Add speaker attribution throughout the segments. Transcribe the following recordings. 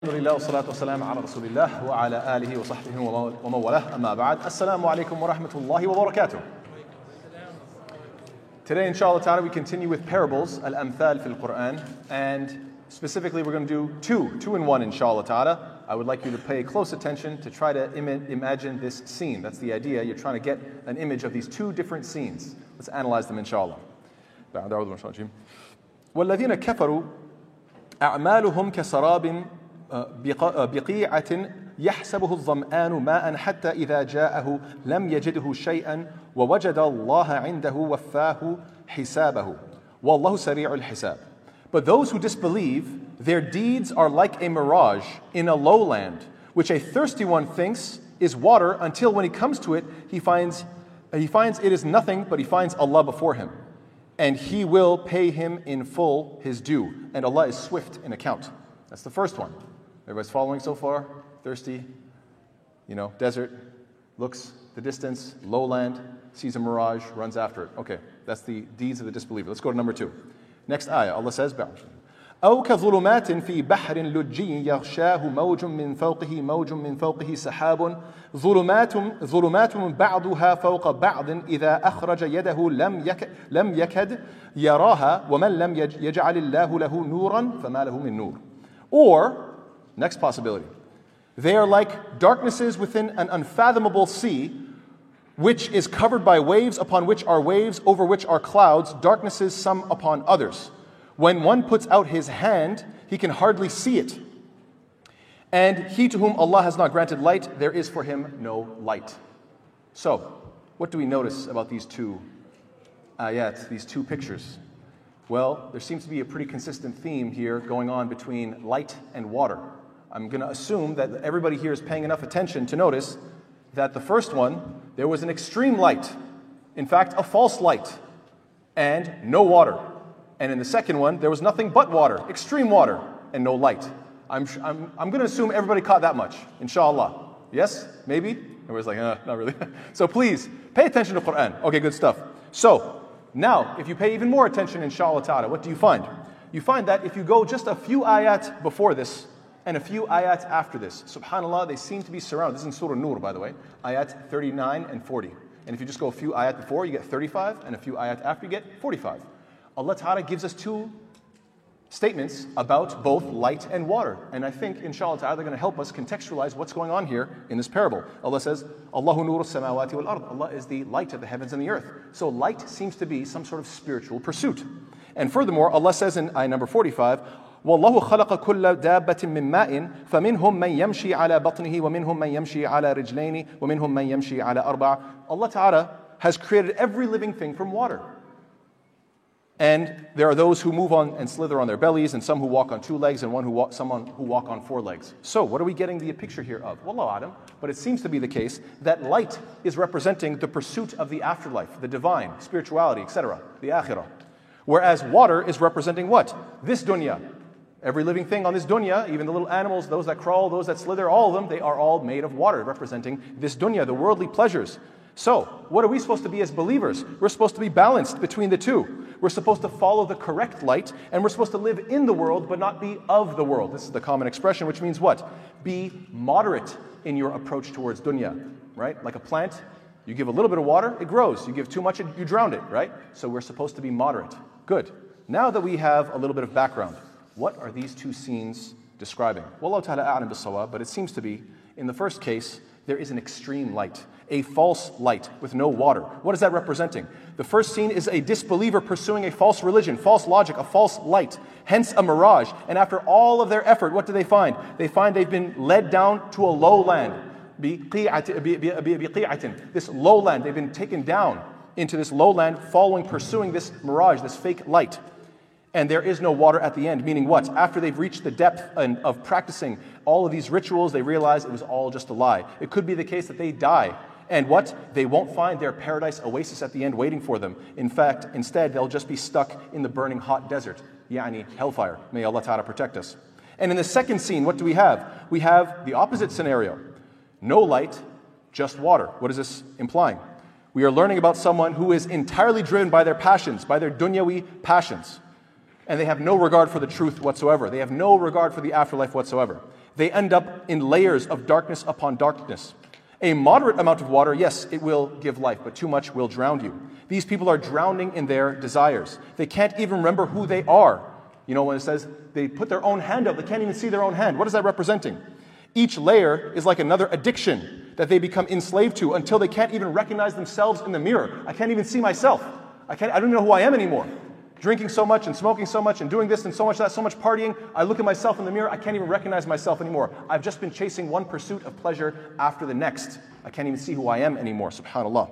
Speaker 1: الحمد لله والصلاة والسلام على رسول الله وعلى آله وصحبه ومن والاه أما بعد السلام عليكم ورحمة الله وبركاته Today inshallah ta'ala we continue with parables al-amthal fil Quran and specifically we're going to do two, two in one inshallah ta'ala. I would like you to pay close attention to try to Im- imagine this scene. That's the idea. You're trying to get an image of these two different scenes. Let's analyze them inshallah. والذين كفروا أعمالهم كسراب بقيعة يحسبه الظمآن ماء حتى إذا جاءه لم يجده شيئا ووجد الله عنده وفاه حسابه والله سريع الحساب But those who disbelieve, their deeds are like a mirage in a lowland, which a thirsty one thinks is water until when he comes to it, he finds, he finds it is nothing, but he finds Allah before him. And he will pay him in full his due. And Allah is swift in account. That's the first one. Everybody's following so far? Thirsty, you know, desert, looks the distance, lowland, sees a mirage, runs after it. Okay, that's the deeds of the disbeliever. Let's go to number two. Next ayah, Allah says, أو كظلمات في بحر لجي يغشاه موج من فوقه موج من فوقه سحاب ظلمات ظلمات بعضها فوق بعض إذا أخرج يده لم يك لم يكد يراها ومن لم يجعل الله له نورا فما له من نور. Or Next possibility. They are like darknesses within an unfathomable sea, which is covered by waves upon which are waves, over which are clouds, darknesses some upon others. When one puts out his hand, he can hardly see it. And he to whom Allah has not granted light, there is for him no light. So, what do we notice about these two ayat, these two pictures? Well, there seems to be a pretty consistent theme here going on between light and water. I'm going to assume that everybody here is paying enough attention to notice that the first one, there was an extreme light. In fact, a false light, and no water. And in the second one, there was nothing but water, extreme water, and no light. I'm, I'm, I'm going to assume everybody caught that much, inshallah. Yes? Maybe? Everybody's like, uh, not really. so please, pay attention to Quran. Okay, good stuff. So, now, if you pay even more attention, inshallah ta'ala, what do you find? You find that if you go just a few ayat before this, and a few ayat after this. Subhanallah, they seem to be surrounded. This is in Surah Nur, by the way, ayat 39 and 40. And if you just go a few ayat before, you get 35, and a few ayat after, you get 45. Allah Ta'ala gives us two statements about both light and water. And I think, inshallah ta'ala, they're going to help us contextualize what's going on here in this parable. Allah says, Allahu nuru samawati wal ard. Allah is the light of the heavens and the earth. So light seems to be some sort of spiritual pursuit. And furthermore, Allah says in ayah number 45, والله خلق كل دابة من ماء فمنهم من يمشي على بطنه ومنهم من يمشي على رجلين ومنهم من يمشي على أربع اللَّهُ تَعَالَى has created every living thing from water. And there are those who move on and slither on their bellies, and some who walk on two legs, and one who walk, someone who walk on four legs. So, what are we getting the picture here of? Wallahu alam. But it seems to be the case that light is representing the pursuit of the afterlife, the divine, spirituality, etc., the akhirah. Whereas water is representing what? This dunya, Every living thing on this dunya, even the little animals, those that crawl, those that slither, all of them, they are all made of water, representing this dunya, the worldly pleasures. So, what are we supposed to be as believers? We're supposed to be balanced between the two. We're supposed to follow the correct light, and we're supposed to live in the world, but not be of the world. This is the common expression, which means what? Be moderate in your approach towards dunya, right? Like a plant, you give a little bit of water, it grows. You give too much, you drown it, right? So we're supposed to be moderate. Good. Now that we have a little bit of background, what are these two scenes describing? Wallahu ta'ala a'lam bisawab, but it seems to be, in the first case, there is an extreme light, a false light with no water. What is that representing? The first scene is a disbeliever pursuing a false religion, false logic, a false light, hence a mirage. And after all of their effort, what do they find? They find they've been led down to a lowland. This lowland, they've been taken down into this lowland, following, pursuing this mirage, this fake light and there is no water at the end. Meaning what? After they've reached the depth of practicing all of these rituals, they realize it was all just a lie. It could be the case that they die. And what? They won't find their paradise oasis at the end waiting for them. In fact, instead, they'll just be stuck in the burning hot desert, yani hellfire. May Allah Ta'ala protect us. And in the second scene, what do we have? We have the opposite scenario no light, just water. What is this implying? We are learning about someone who is entirely driven by their passions, by their dunyawi passions and they have no regard for the truth whatsoever. They have no regard for the afterlife whatsoever. They end up in layers of darkness upon darkness. A moderate amount of water, yes, it will give life, but too much will drown you. These people are drowning in their desires. They can't even remember who they are. You know, when it says they put their own hand up, they can't even see their own hand. What is that representing? Each layer is like another addiction that they become enslaved to until they can't even recognize themselves in the mirror. I can't even see myself. I, can't, I don't even know who I am anymore. Drinking so much and smoking so much and doing this and so much that, so much partying, I look at myself in the mirror, I can't even recognize myself anymore. I've just been chasing one pursuit of pleasure after the next. I can't even see who I am anymore, subhanAllah.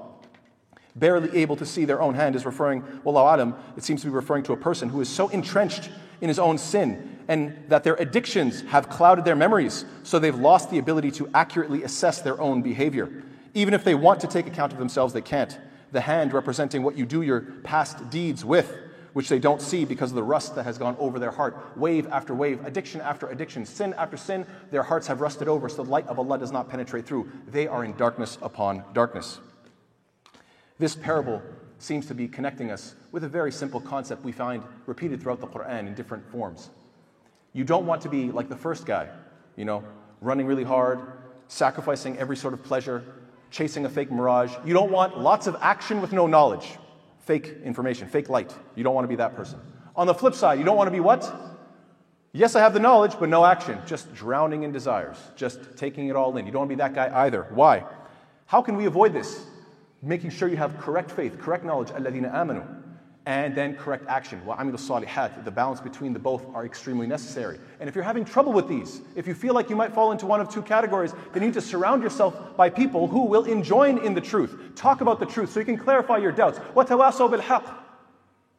Speaker 1: Barely able to see their own hand is referring, Wallahu alam, it seems to be referring to a person who is so entrenched in his own sin and that their addictions have clouded their memories, so they've lost the ability to accurately assess their own behavior. Even if they want to take account of themselves, they can't. The hand representing what you do your past deeds with, which they don't see because of the rust that has gone over their heart. Wave after wave, addiction after addiction, sin after sin, their hearts have rusted over, so the light of Allah does not penetrate through. They are in darkness upon darkness. This parable seems to be connecting us with a very simple concept we find repeated throughout the Quran in different forms. You don't want to be like the first guy, you know, running really hard, sacrificing every sort of pleasure, chasing a fake mirage. You don't want lots of action with no knowledge, fake information, fake light. You don't want to be that person. On the flip side, you don't want to be what? Yes, I have the knowledge, but no action, just drowning in desires, just taking it all in. You don't want to be that guy either. Why? How can we avoid this? Making sure you have correct faith, correct knowledge, الَّذِينَ آمَنُوا and then correct action. The balance between the both are extremely necessary. And if you're having trouble with these, if you feel like you might fall into one of two categories, then you need to surround yourself by people who will enjoin in the truth. Talk about the truth so you can clarify your doubts.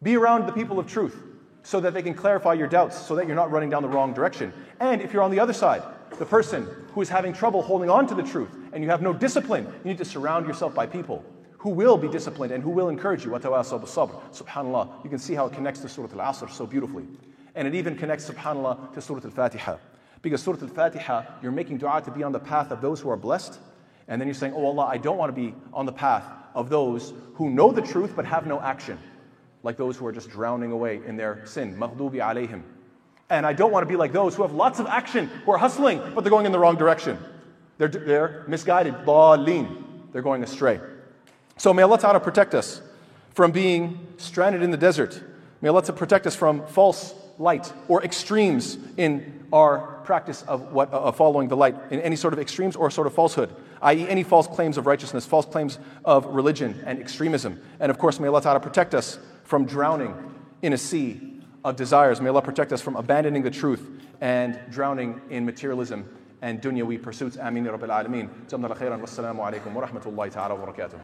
Speaker 1: Be around the people of truth so that they can clarify your doubts, so that you're not running down the wrong direction. And if you're on the other side, the person who is having trouble holding on to the truth and you have no discipline, you need to surround yourself by people who will be disciplined and who will encourage you. SubhanAllah. You can see how it connects to Surah Al Asr so beautifully. And it even connects, subhanAllah, to Surah Al Fatiha. Because Surah Al Fatiha, you're making dua to be on the path of those who are blessed. And then you're saying, Oh Allah, I don't want to be on the path of those who know the truth but have no action. Like those who are just drowning away in their sin. Maghdubi alayhim. And I don't want to be like those who have lots of action, who are hustling, but they're going in the wrong direction. They're, they're misguided. Lean. They're going astray. So may Allah Ta'ala protect us from being stranded in the desert. May Allah Ta'ala protect us from false light or extremes in our practice of what uh, following the light, in any sort of extremes or sort of falsehood, i.e., any false claims of righteousness, false claims of religion and extremism. And of course, may Allah Ta'ala protect us from drowning in a sea of desires. May Allah protect us from abandoning the truth and drowning in materialism and dunyawi pursuits. Ameen Rabbil Alameen. Wassalamu alaikum wa rahmatullahi ta'ala wa barakatuh.